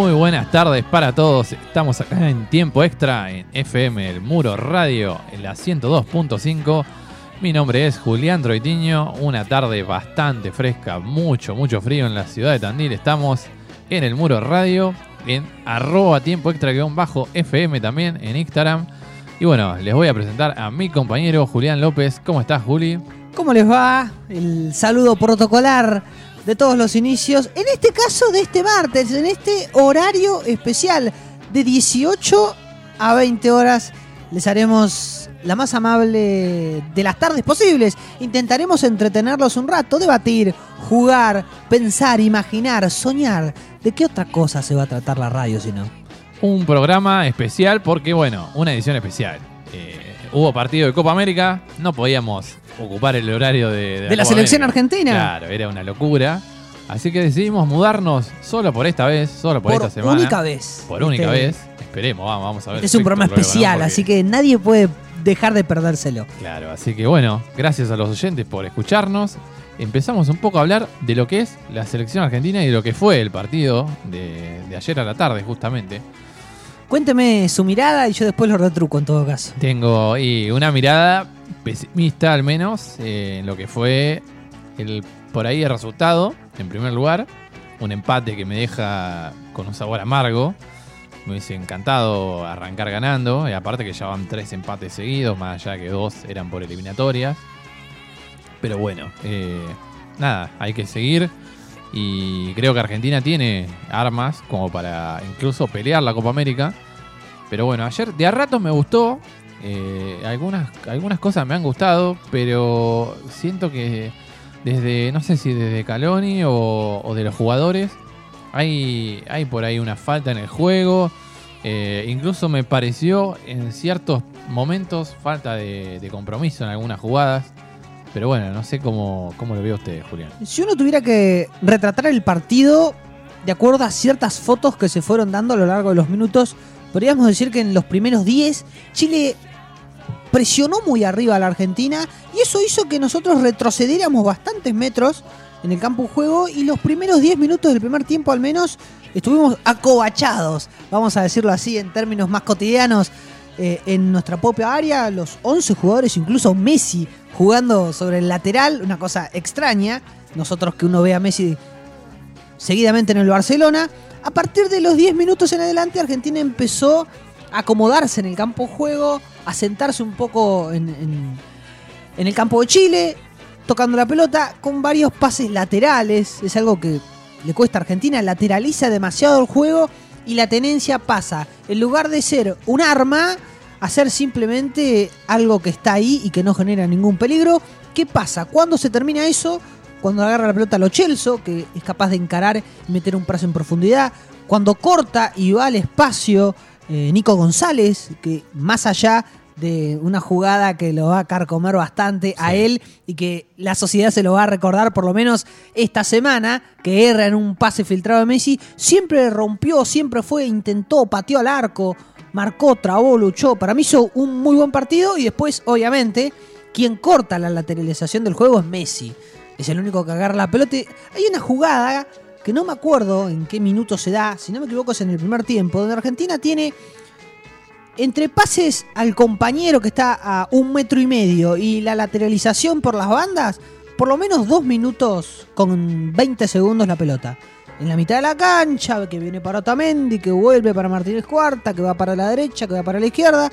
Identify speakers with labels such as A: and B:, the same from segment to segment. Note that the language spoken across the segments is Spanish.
A: Muy buenas tardes para todos. Estamos acá en tiempo extra en FM El Muro Radio en la 102.5. Mi nombre es Julián Troitiño. Una tarde bastante fresca, mucho, mucho frío en la ciudad de Tandil. Estamos en El Muro Radio, en arroba tiempo extra bajo FM también en Instagram. Y bueno, les voy a presentar a mi compañero Julián López. ¿Cómo estás, Juli?
B: ¿Cómo les va? El saludo protocolar de todos los inicios. En este caso de este martes, en este horario especial de 18 a 20 horas, les haremos la más amable de las tardes posibles. Intentaremos entretenerlos un rato, debatir, jugar, pensar, imaginar, soñar. ¿De qué otra cosa se va a tratar la radio si no?
A: Un programa especial porque, bueno, una edición especial. Eh, hubo partido de Copa América, no podíamos ocupar el horario de,
B: de, la, selección argentina.
A: Claro, era una locura. Así que decidimos mudarnos solo por esta vez, solo por, esta semana.
B: Por única vez.
A: Por única este vez. Esperemos, vamos, vamos a ver.
B: es un programa especial, así que nadie puede dejar de perdérselo.
A: Claro, así que bueno, gracias a los oyentes por escucharnos. Empezamos un poco a hablar de lo que es la selección argentina y de lo que fue el partido de, de ayer a la tarde, justamente.
B: Cuénteme su mirada y yo después lo retruco en todo caso.
A: Tengo y una mirada pesimista al menos eh, en lo que fue el por ahí el resultado, en primer lugar. Un empate que me deja con un sabor amargo. Me hubiese encantado arrancar ganando. Y aparte que ya van tres empates seguidos, más allá que dos eran por eliminatorias. Pero bueno, eh, nada, hay que seguir. Y creo que Argentina tiene armas como para incluso pelear la Copa América. Pero bueno, ayer de a ratos me gustó. Eh, algunas, algunas cosas me han gustado, pero siento que desde, no sé si desde Caloni o, de los jugadores, hay, hay por ahí una falta en el juego. Eh, incluso me pareció en ciertos momentos falta de, compromiso en algunas jugadas. Pero bueno, no sé cómo, cómo lo ve usted, Julián.
B: Si uno tuviera que retratar el partido de acuerdo a ciertas fotos que se fueron dando a lo largo de los minutos, podríamos decir que en los primeros 10 Chile presionó muy arriba a la Argentina y eso hizo que nosotros retrocediéramos bastantes metros en el campo de juego y los primeros 10 minutos del primer tiempo al menos estuvimos acobachados, vamos a decirlo así en términos más cotidianos, eh, en nuestra propia área, los 11 jugadores, incluso Messi jugando sobre el lateral, una cosa extraña, nosotros que uno ve a Messi seguidamente en el Barcelona, a partir de los 10 minutos en adelante Argentina empezó acomodarse en el campo de juego, a sentarse un poco en, el campo de Chile, tocando la pelota con varios pases laterales. Es algo que le cuesta a Argentina, lateraliza demasiado el juego y la tenencia pasa, en lugar de ser un arma, a ser simplemente algo que está ahí y que no genera ningún peligro. ¿Qué pasa? Cuando se termina eso, cuando agarra la pelota a lo Chelso, que es capaz de encarar y meter un brazo en profundidad, cuando corta y va al espacio eh, Nico González, que más allá de una jugada que lo va a carcomer bastante a él y que la sociedad se lo va a recordar por lo menos esta semana, que erra en un pase filtrado de Messi, siempre rompió, siempre fue, intentó, pateó al arco, marcó, trabó, luchó. Para mí hizo un muy buen partido y después, obviamente, quien corta la lateralización del juego es Messi. Es el único que agarra la pelota. Hay una jugada que no me acuerdo en qué minuto se da, si no me equivoco es en el primer tiempo, donde Argentina tiene entre pases al compañero que está a un metro y medio y la lateralización por las bandas, por lo menos dos minutos con 20 segundos la pelota. En la mitad de la cancha, que viene para Otamendi, que vuelve para Martínez Cuarta, que va para la derecha, que va para la izquierda,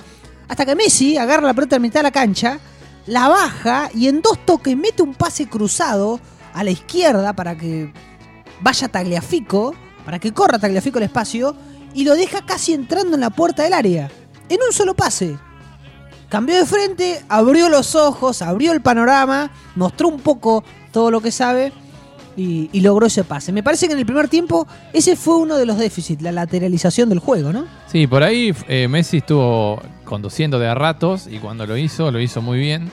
B: hasta que Messi agarra la pelota en mitad de la cancha, la baja y en dos toques mete un pase cruzado a la izquierda para que vaya Tagliafico, para que corra Tagliafico el espacio, y lo deja casi entrando en la puerta del área. En un solo pase. Cambió de frente, abrió los ojos, abrió el panorama, mostró un poco todo lo que sabe y, logró ese pase. Me parece que en el primer tiempo ese fue uno de los déficits, la lateralización del juego, ¿no?
A: Sí, por ahí eh, Messi estuvo conduciendo de a ratos y cuando lo hizo, lo hizo muy bien.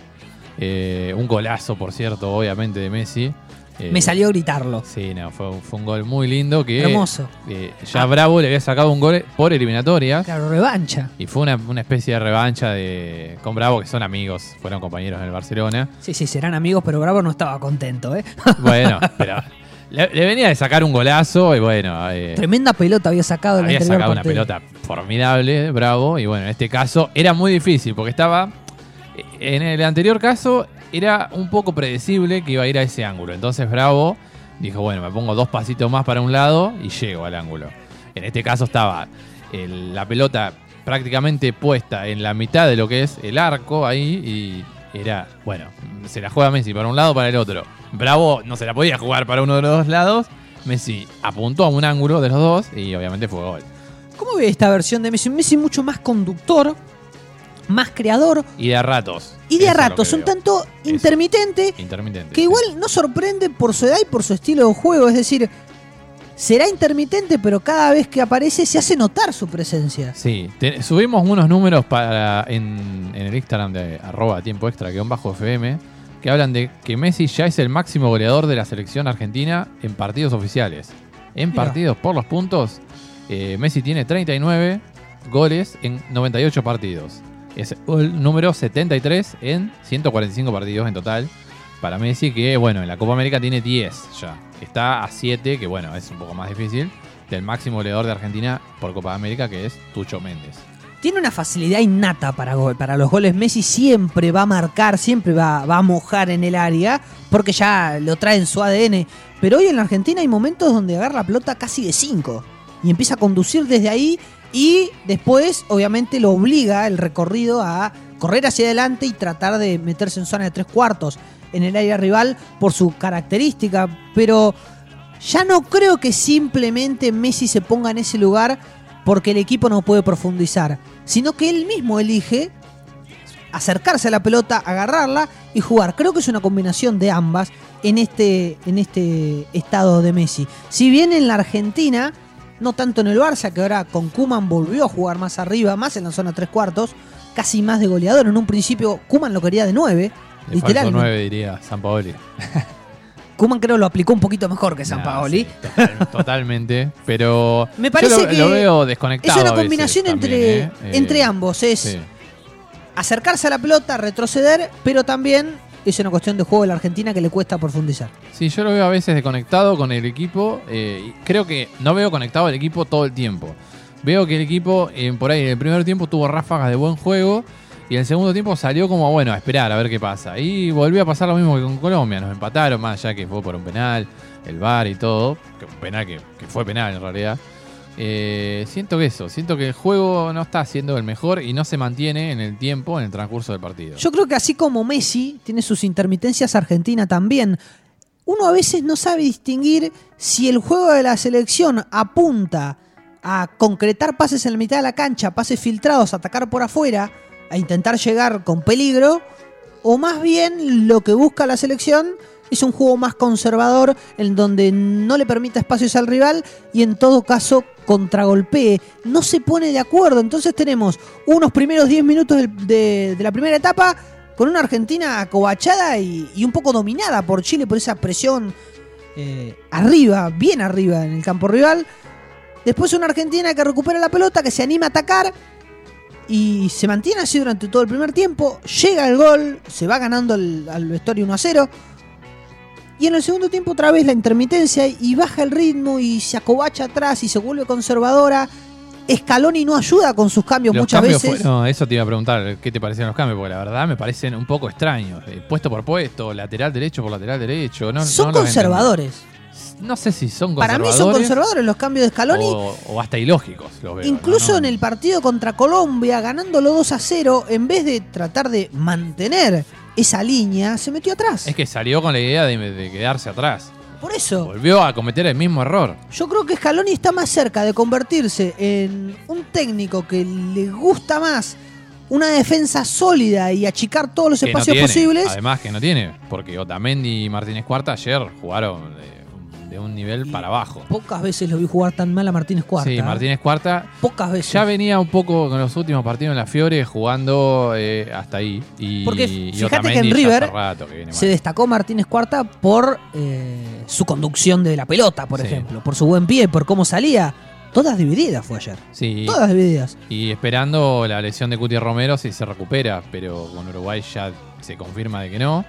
A: Eh, un golazo, por cierto, obviamente, de Messi.
B: Eh, Me salió a gritarlo.
A: Sí, no, fue, un gol muy lindo que.
B: Hermoso.
A: Eh, ya Bravo le había sacado un gol por eliminatorias.
B: Claro, revancha.
A: Y fue una, especie de revancha de con Bravo, que son amigos, fueron compañeros en el Barcelona.
B: Sí, sí, serán amigos, pero Bravo no estaba contento, ¿eh?
A: Bueno, pero Le, le venía de sacar un golazo y bueno. eh,
B: Tremenda pelota había sacado el
A: había sacado una pelota formidable, bravo. Y bueno, en este caso era muy difícil porque estaba. En el anterior caso era un poco predecible que iba a ir a ese ángulo. Entonces Bravo dijo: Bueno, me pongo dos pasitos más para un lado y llego al ángulo. En este caso estaba la pelota prácticamente puesta en la mitad de lo que es el arco ahí y era, bueno, se la juega Messi para un lado para el otro. Bravo no se la podía jugar para uno de los dos lados. Messi apuntó a un ángulo de los dos y obviamente fue gol.
B: ¿Cómo ve esta versión de Messi? Messi mucho más conductor, más creador
A: Y de a ratos.
B: y de a ratos,
A: que
B: un tanto intermitente
A: Intermitente.
B: que igual no sorprende por su edad y por su estilo de juego. Es decir, será intermitente, pero cada vez que aparece se hace notar su presencia.
A: Sí, te- subimos unos números para en, en el Instagram de arroba tiempo extra guion bajo FM que hablan de que Messi ya es el máximo goleador de la selección argentina en partidos oficiales. En
B: Mira.
A: partidos por los puntos, eh, Messi tiene 39 goles en 98 partidos. Es el número 73 en 145 partidos en total para Messi, que bueno, en la Copa América tiene 10 ya. Está a 7, que bueno, es un poco más difícil, del máximo goleador de Argentina por Copa América, que es Tucho Méndez.
B: Tiene una facilidad innata para, para los goles. Messi siempre va a marcar, siempre va, va a mojar en el área, porque ya lo trae en su ADN. Pero hoy en la Argentina hay momentos donde agarra la pelota casi de 5 y empieza a conducir desde ahí y después obviamente lo obliga el recorrido a correr hacia adelante y tratar de meterse en zona de tres cuartos en el área rival por su característica. Pero ya no creo que simplemente Messi se ponga en ese lugar porque el equipo no puede profundizar, sino que él mismo elige acercarse a la pelota, agarrarla y jugar. Creo que es una combinación de ambas en este, en este estado de Messi. Si bien en la Argentina, no tanto en el Barça, que ahora con Kuman volvió a jugar más arriba, más en la zona tres cuartos, casi más de goleador. En un principio Kuman lo quería de nueve,
A: De falso
B: literalmente.
A: 9 diría San Paoli.
B: Kuman creo lo aplicó un poquito mejor que San
A: Nah,
B: Paoli.
A: sí, total- totalmente, pero
B: Me parece
A: yo lo,
B: que
A: lo veo
B: Es
A: desconectado.
B: una
A: a veces
B: combinación
A: también,
B: entre,
A: ¿eh? Eh,
B: entre ambos. Es
A: sí.
B: acercarse a la pelota, retroceder, pero también es una cuestión de juego de la Argentina que le cuesta profundizar.
A: Sí, yo lo veo a veces desconectado con el equipo. eh, creo que no veo conectado al equipo todo el tiempo. Veo que el equipo, eh, por ahí, en el primer tiempo tuvo ráfagas de buen juego. Y en el segundo tiempo salió como, bueno, a esperar a ver qué pasa. Y volvió a pasar lo mismo que con Colombia. Nos empataron, más allá que fue por un penal, el VAR y todo. Que un penal que fue penal en realidad. Eh, siento que eso, siento que el juego no está siendo el mejor y no se mantiene en el tiempo, en el transcurso del partido.
B: Yo creo que así como Messi tiene sus intermitencias, Argentina también. Uno a veces no sabe distinguir si el juego de la selección apunta a concretar pases en la mitad de la cancha, pases filtrados, atacar por afuera, a intentar llegar con peligro, o más bien lo que busca la selección es un juego más conservador en donde no le permita espacios al rival y en todo caso contragolpee. No se pone de acuerdo. Entonces tenemos unos primeros 10 minutos de, la primera etapa con una Argentina acobachada y, un poco dominada por Chile por esa presión eh, arriba, bien arriba en el campo rival. Después una Argentina que recupera la pelota, que se anima a atacar y se mantiene así durante todo el primer tiempo. Llega el gol, se va ganando al vestuario 1 a 0. Y en el segundo tiempo otra vez la intermitencia y baja el ritmo y se acobacha atrás y se vuelve conservadora. Scaloni no ayuda con sus cambios
A: Los
B: muchas
A: cambios
B: veces.
A: fue- no, eso te iba a preguntar, ¿qué te parecían los cambios? Porque la verdad me parecen un poco extraños. eh, puesto por puesto, lateral derecho por lateral derecho. No,
B: son
A: no
B: conservadores.
A: No sé si son
B: Para mí
A: conservadores.
B: son conservadores los cambios de Scaloni.
A: O, o hasta ilógicos los veo.
B: Incluso en el partido contra Colombia, ganándolo 2 a 0, en vez de tratar de mantener esa línea, se metió atrás.
A: Es que salió con la idea de, de quedarse atrás.
B: Por eso,
A: Volvió a cometer el mismo error.
B: yo creo que Scaloni está más cerca de convertirse en un técnico que le gusta más una defensa sólida y achicar todos los
A: que no
B: espacios
A: tiene.
B: posibles.
A: Además que no tiene. Porque Otamendi y Martínez Cuarta ayer jugaron de, de un nivel
B: Y
A: para abajo.
B: Pocas veces lo vi jugar tan mal a Martínez Cuarta.
A: Sí. Martínez Cuarta
B: Pocas veces.
A: Ya venía un poco con los últimos partidos en la Fiore jugando eh, hasta ahí. Y,
B: Porque
A: y
B: fíjate que en River
A: que
B: Se destacó Martínez Cuarta por eh, su conducción de la pelota, por
A: Sí.
B: ejemplo, por su buen pie, por cómo salía. Todas divididas fue ayer.
A: Sí,
B: Todas divididas.
A: y esperando la lesión de Cuti Romero si se recupera, pero con Uruguay ya se confirma de que no.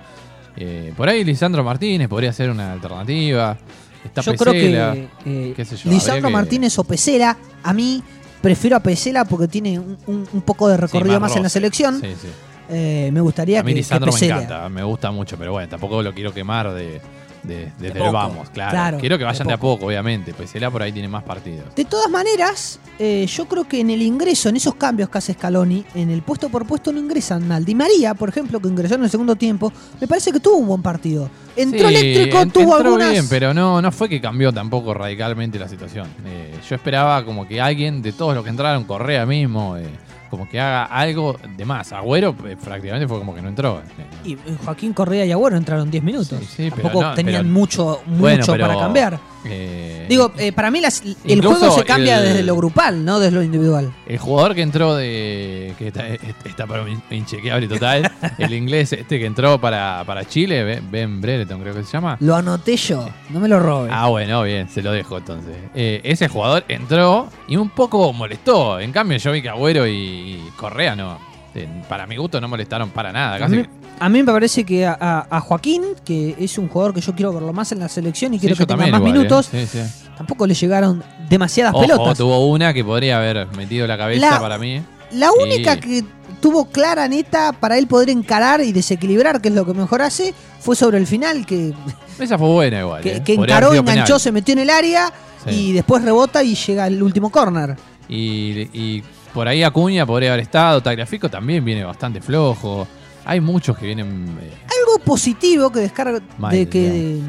A: Eh, por ahí Lisandro Martínez podría ser una alternativa. Está
B: yo creo que eh,
A: qué sé yo,
B: Lisandro
A: que-
B: Martínez o Pesela, a mí prefiero a Pesela porque tiene un, un- un poco de recorrido
A: Sí,
B: más, en la selección.
A: Sí, sí.
B: Eh, me gustaría
A: A mí
B: que, que
A: Lisandro me encanta, me gusta mucho, pero bueno, tampoco lo quiero quemar de, de, desde
B: poco.
A: el vamos, claro.
B: Claro,
A: Quiero que vayan de, a
B: poco.
A: poco, obviamente. Pues Pesela por ahí tiene más partidos.
B: De todas maneras, eh, yo creo que en el ingreso, en esos cambios que hace Scaloni, en el puesto por puesto no ingresan mal. Di María, por ejemplo, que ingresó en el segundo tiempo, me parece que tuvo un buen partido. Entró
A: Sí,
B: eléctrico,
A: en-
B: tuvo
A: entró
B: algunas.
A: bien, pero no, no fue que cambió tampoco radicalmente la situación. Eh, yo esperaba como que alguien de todos los que entraron, Correa mismo, eh, como que haga algo de más. Agüero eh, prácticamente fue como que no entró.
B: Y Joaquín Correa y Agüero entraron 10 minutos.
A: Sí, sí, pero
B: Tampoco
A: no,
B: tenían
A: pero-
B: mucho, mucho
A: Bueno, pero,
B: para cambiar.
A: eh,
B: Digo, eh, para mí las- el juego se cambia
A: el-
B: desde lo grupal, no desde lo individual.
A: El jugador que entró de. que está, está para mí inchequeable total. el inglés este que entró para, para Chile, Ben- Brereton creo que se llama.
B: Lo anoté yo, no me lo robes.
A: Ah, bueno, bien, se lo dejo entonces. Ese jugador entró y un poco molestó. En cambio, yo vi que Agüero y, y Correa no. eh, Para mi gusto no molestaron para nada.
B: a,
A: Casi
B: mí, a mí me parece que a, Joaquín, que es un jugador que yo quiero verlo más en la selección y
A: Sí,
B: quiero que tenga más
A: igual,
B: minutos,
A: eh. Sí, sí.
B: tampoco le llegaron demasiadas pelotas.
A: tuvo una que podría haber metido la cabeza
B: La-
A: para mí.
B: La única que tuvo clara, neta, para él poder encarar y desequilibrar, que es lo que mejor hace, fue sobre el final, que,
A: Esa fue buena igual.
B: que,
A: eh.
B: que encaró,
A: penal.
B: enganchó, se metió en el área y después rebota y llega al último córner.
A: Y, y por ahí Acuña podría haber estado. Tagliafico también viene bastante flojo. Hay muchos que vienen. eh,
B: Algo positivo que descarga
A: Mal,
B: de que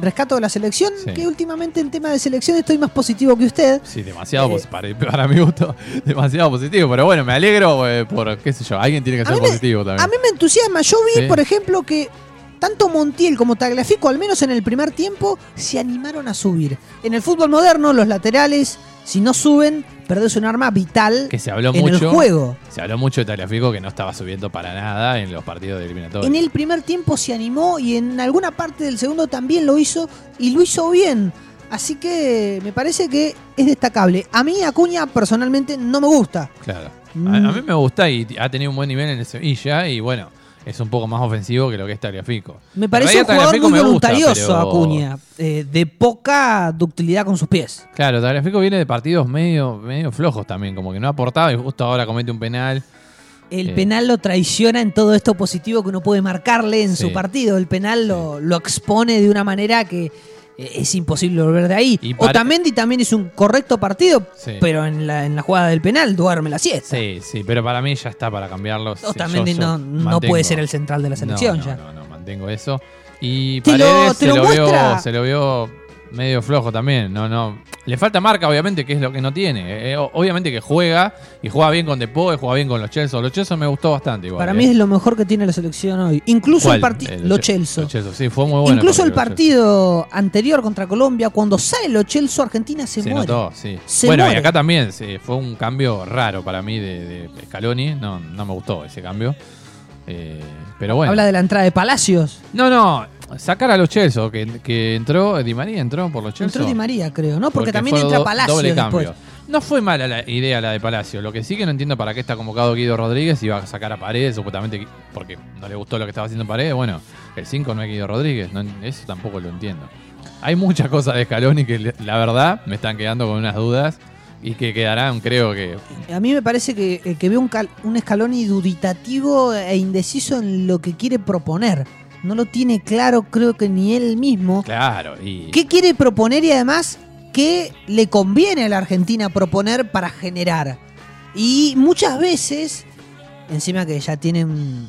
B: rescato de la selección,
A: Sí.
B: que últimamente en tema de selección estoy más positivo que usted.
A: sí, demasiado
B: Eh,
A: para, para mi gusto, demasiado positivo. Pero bueno, me alegro eh, por, qué sé yo, alguien tiene que ser
B: me-
A: positivo también.
B: A mí me entusiasma. Yo vi,
A: Sí.
B: por ejemplo, que tanto Montiel como Tagliafico, al menos en el primer tiempo, se animaron a subir. En el fútbol moderno, los laterales, si no suben, perdés un arma vital
A: que se habló
B: en
A: mucho.
B: el juego.
A: Se habló mucho de Tagliafico que no estaba subiendo para nada en los partidos de eliminatoria.
B: En el primer tiempo se animó y en alguna parte del segundo también lo hizo y lo hizo bien. Así que me parece que es destacable. A mí Acuña personalmente no me gusta.
A: Claro. A,
B: Mm.
A: a mí me gusta y ha tenido un buen nivel en el Sevilla y bueno, es un poco más ofensivo que lo que es Tagliafico.
B: Me parece un jugador muy
A: gusta,
B: voluntarioso
A: pero-
B: Acuña, eh, de poca ductilidad con sus pies.
A: Claro, Tagliafico viene de partidos medio, medio flojos también, como que no ha aportado y justo ahora comete un penal.
B: El
A: Eh.
B: penal lo traiciona en todo esto positivo que uno puede marcarle en
A: Sí.
B: su partido. El penal lo, lo expone de una manera que es imposible volver de ahí.
A: Y
B: Otamendi también es un correcto partido,
A: Sí.
B: pero en la, en la jugada del penal duerme la siesta.
A: Sí, sí, pero para mí ya está para cambiarlo. Sí,
B: Otamendi no, no puede ser el central de la selección
A: no,
B: ya.
A: No, no, no, mantengo eso. Y
B: lo-
A: Paredes
B: te
A: se,
B: lo
A: lo vio, se lo vio medio flojo también. No, no. Le falta marca, obviamente, que es lo que no tiene. Eh, o- obviamente que juega y juega bien con Depó, juega bien con los Chelsea. Los Chelsea me gustó bastante igual.
B: Para
A: eh.
B: mí es lo mejor que tiene la selección hoy. Incluso
A: ¿Cuál?
B: el partido.
A: Eh,
B: Lo
A: Che-
B: Chelsea.
A: Sí, fue muy bueno.
B: Incluso el partido anterior contra Colombia, cuando sale Lo Chelsea, Argentina se,
A: Se
B: muere.
A: notó, sí.
B: Se
A: bueno,
B: muere.
A: y acá también sí, fue un cambio raro para mí de, de Scaloni. No, no me gustó ese cambio. Eh, pero bueno.
B: Habla de la entrada de Palacios.
A: No, no. Sacar a los Chelsea, que, que entró, Di María entró por los Chelsea.
B: Entró Di María, creo, ¿no? Porque, también entra
A: doble
B: después.
A: cambio. No fue mala la idea la de Palacio. Lo que sí que no entiendo para qué está convocado Guido Rodríguez y va a sacar a Paredes, supuestamente porque no le gustó lo que estaba haciendo Paredes. Bueno, el 5 no es Guido Rodríguez. no- eso tampoco lo entiendo. Hay muchas cosas de Scaloni que la verdad me están quedando con unas dudas y que quedarán, creo que.
B: A mí me parece que, eh, que veo un, cal- un Scaloni duditativo e indeciso en lo que quiere proponer. No lo tiene claro, creo que ni él mismo.
A: Claro, y.
B: ¿Qué quiere proponer y además qué le conviene a la Argentina proponer para generar? Y muchas veces, encima que ya tiene un,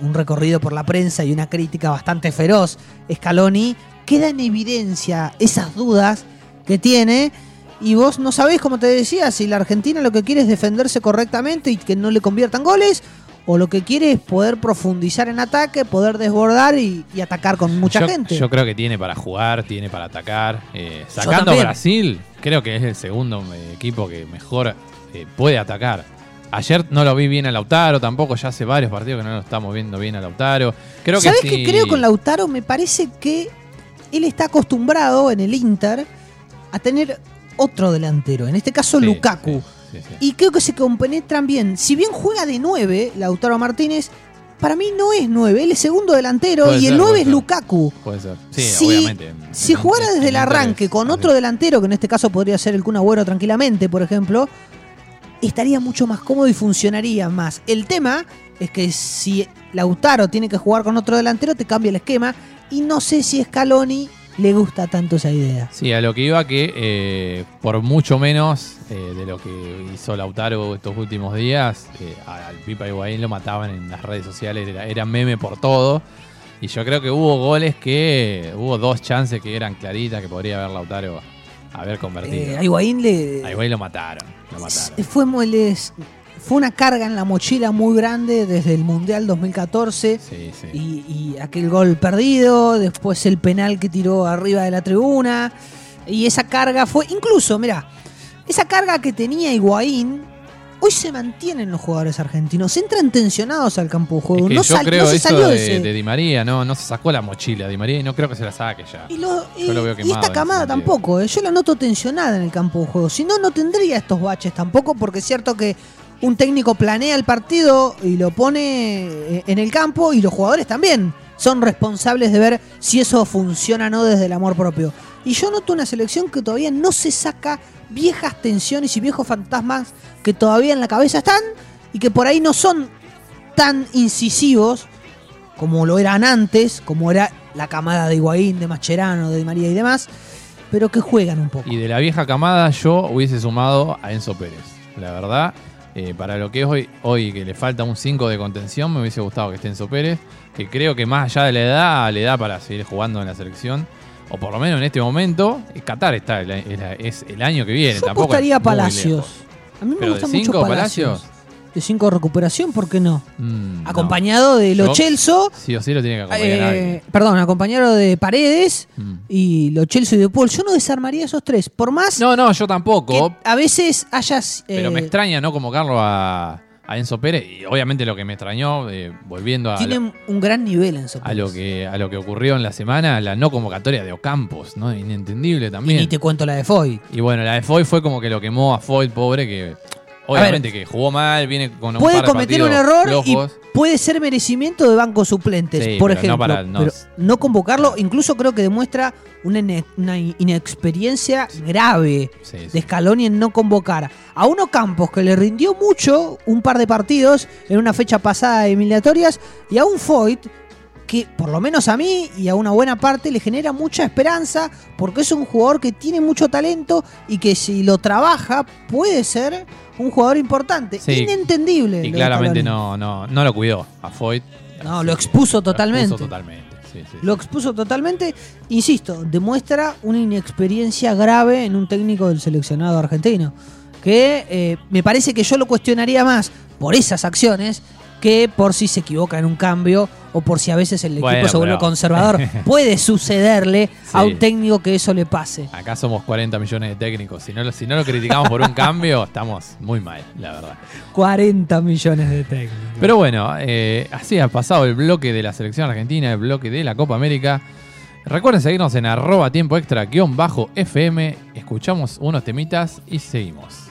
B: un recorrido por la prensa y una crítica bastante feroz, Scaloni, queda en evidencia esas dudas que tiene. Y vos no sabés, como te decía, si la Argentina lo que quiere es defenderse correctamente y que no le conviertan goles, o lo que quiere es poder profundizar en ataque, poder desbordar y, y atacar con mucha
A: yo,
B: gente.
A: Yo creo que tiene para jugar, tiene para atacar. Eh, sacando a. Brasil, creo que es el segundo eh, equipo que mejor eh, puede atacar. Ayer no lo vi bien a Lautaro, tampoco ya hace varios partidos que no lo estamos viendo bien a Lautaro. Creo que
B: ¿Sabes
A: sí-
B: qué creo con Lautaro? Me parece que él está acostumbrado en el Inter a tener otro delantero, en este caso
A: Sí,
B: Lukaku.
A: sí, sí, sí.
B: Y creo que se compenetran bien. Si bien juega de 9, Lautaro Martínez, para mí no es 9, él es segundo delantero
A: Puede
B: y el
A: ser,
B: 9
A: puede
B: es
A: ser.
B: Lukaku.
A: Puede ser. Sí,
B: Si-
A: obviamente. en-
B: Si jugara desde el arranque con otro delantero, que en este caso podría ser el Kun Agüero tranquilamente, por ejemplo, estaría mucho más cómodo y funcionaría más. El tema es que si Lautaro tiene que jugar con otro delantero, te cambia el esquema y no sé si Scaloni le gusta tanto esa idea.
A: Sí, a lo que iba que eh, por mucho menos eh, de lo que hizo Lautaro estos últimos días, eh, al Pipa Higuaín lo mataban en las redes sociales, era, era meme por todo. Y yo creo que hubo goles que, hubo dos chances que eran claritas que podría haber Lautaro haber convertido.
B: A Higuaín le,
A: a Higuaín lo mataron, lo mataron.
B: fue, muy- les- fue una carga en la mochila muy grande desde el Mundial 2014.
A: Sí, sí.
B: y, y aquel gol perdido, después el penal que tiró arriba de la tribuna, y esa carga fue, incluso, mira, esa carga que tenía Higuaín, hoy se mantienen los jugadores argentinos, entran tensionados al campo de
A: Es
B: juego,
A: que
B: no,
A: yo
B: sal-
A: creo
B: no se
A: eso
B: salió de,
A: de,
B: ese...
A: de Di María, no, no se sacó la mochila Di María y no creo que se la saque ya.
B: y, lo-
A: Yo
B: y-
A: lo veo
B: y
A: quemado en
B: esta camada tampoco, eh, yo la noto tensionada en el campo de juego. Si no, no tendría estos baches tampoco, porque es cierto que un técnico planea el partido y lo pone eh, en el campo y los jugadores también son responsables de ver si eso funciona o no desde el amor propio. Y yo noto una selección que todavía no se saca viejas tensiones y viejos fantasmas que todavía en la cabeza están y que por ahí no son tan incisivos como lo eran antes, como era la camada de Higuaín, de Mascherano, de María y demás, pero que juegan un poco.
A: Y de la vieja camada yo hubiese sumado a Enzo Pérez. La verdad, eh, para lo que es hoy, hoy que le falta un 5 de contención, me hubiese gustado que esté Enzo Pérez, que creo que más allá de la edad, le da para seguir jugando en la selección. O por lo menos en este momento, eh, Qatar está el- es, el año que viene.
B: Yo
A: tampoco
B: apostaría
A: es
B: Palacios. A mí me
A: Pero
B: gusta
A: de
B: mucho
A: cinco
B: Palacios.
A: Palacios,
B: De 5 de recuperación, ¿por qué no?
A: mm, no.
B: Acompañado de Lo
A: Yo-
B: Celso,
A: Sí o sí lo tiene que acompañar
B: eh, perdón, acompañado de Paredes
A: Mm.
B: y Lo Celso y De Paul. Yo no desarmaría esos tres, por más
A: No, no, yo tampoco.
B: a veces hayas...
A: Pero me
B: eh,
A: extraña no convocarlo a, a Enzo Pérez. Y obviamente lo que me extrañó, eh, volviendo a, lo-
B: tienen un gran nivel en su
A: a lo que a lo que ocurrió en la semana, la no convocatoria de Ocampos, ¿no? Inentendible
B: Y
A: también.
B: ni
A: Y,
B: te cuento la de Foy.
A: bueno, la de Foy fue como que lo quemó a Foy, pobre, que obviamente que jugó mal, viene con un
B: Puede
A: par de
B: cometer un error y puede ser merecimiento de bancos suplentes,
A: Sí,
B: por
A: pero no
B: ejemplo.
A: para- no-
B: pero no convocarlo, incluso creo que demuestra una, una inexperiencia grave
A: Sí, sí.
B: de Scaloni en no convocar a uno Campos que le rindió mucho un par de partidos en una fecha pasada de eliminatorias y a un Foyt que por lo menos a mí y a una buena parte le genera mucha esperanza porque es un jugador que tiene mucho talento y que si lo trabaja puede ser un jugador importante.
A: Sí.
B: Inentendible. lo
A: Y claramente no, no, no lo cuidó a Foyt.
B: No, lo expuso
A: lo
B: totalmente.
A: expuso totalmente. sí, sí, sí.
B: Lo expuso totalmente. Insisto, demuestra una inexperiencia grave en un técnico del seleccionado argentino. Que eh, me parece que yo lo cuestionaría más por esas acciones que por si se equivoca en un cambio o por si a veces el equipo
A: Bueno,
B: se vuelve
A: pero-
B: conservador. Puede sucederle a un técnico que eso le pase.
A: Acá somos 40 millones de técnicos. Si no, lo- si no lo criticamos por un cambio, estamos muy mal, la verdad.
B: 40 millones de técnicos.
A: Pero bueno, eh, así ha pasado el bloque de la selección argentina, el bloque de la Copa América. Recuerden seguirnos en arroba tiempo extra guion bajo FM. Escuchamos unos temitas y seguimos.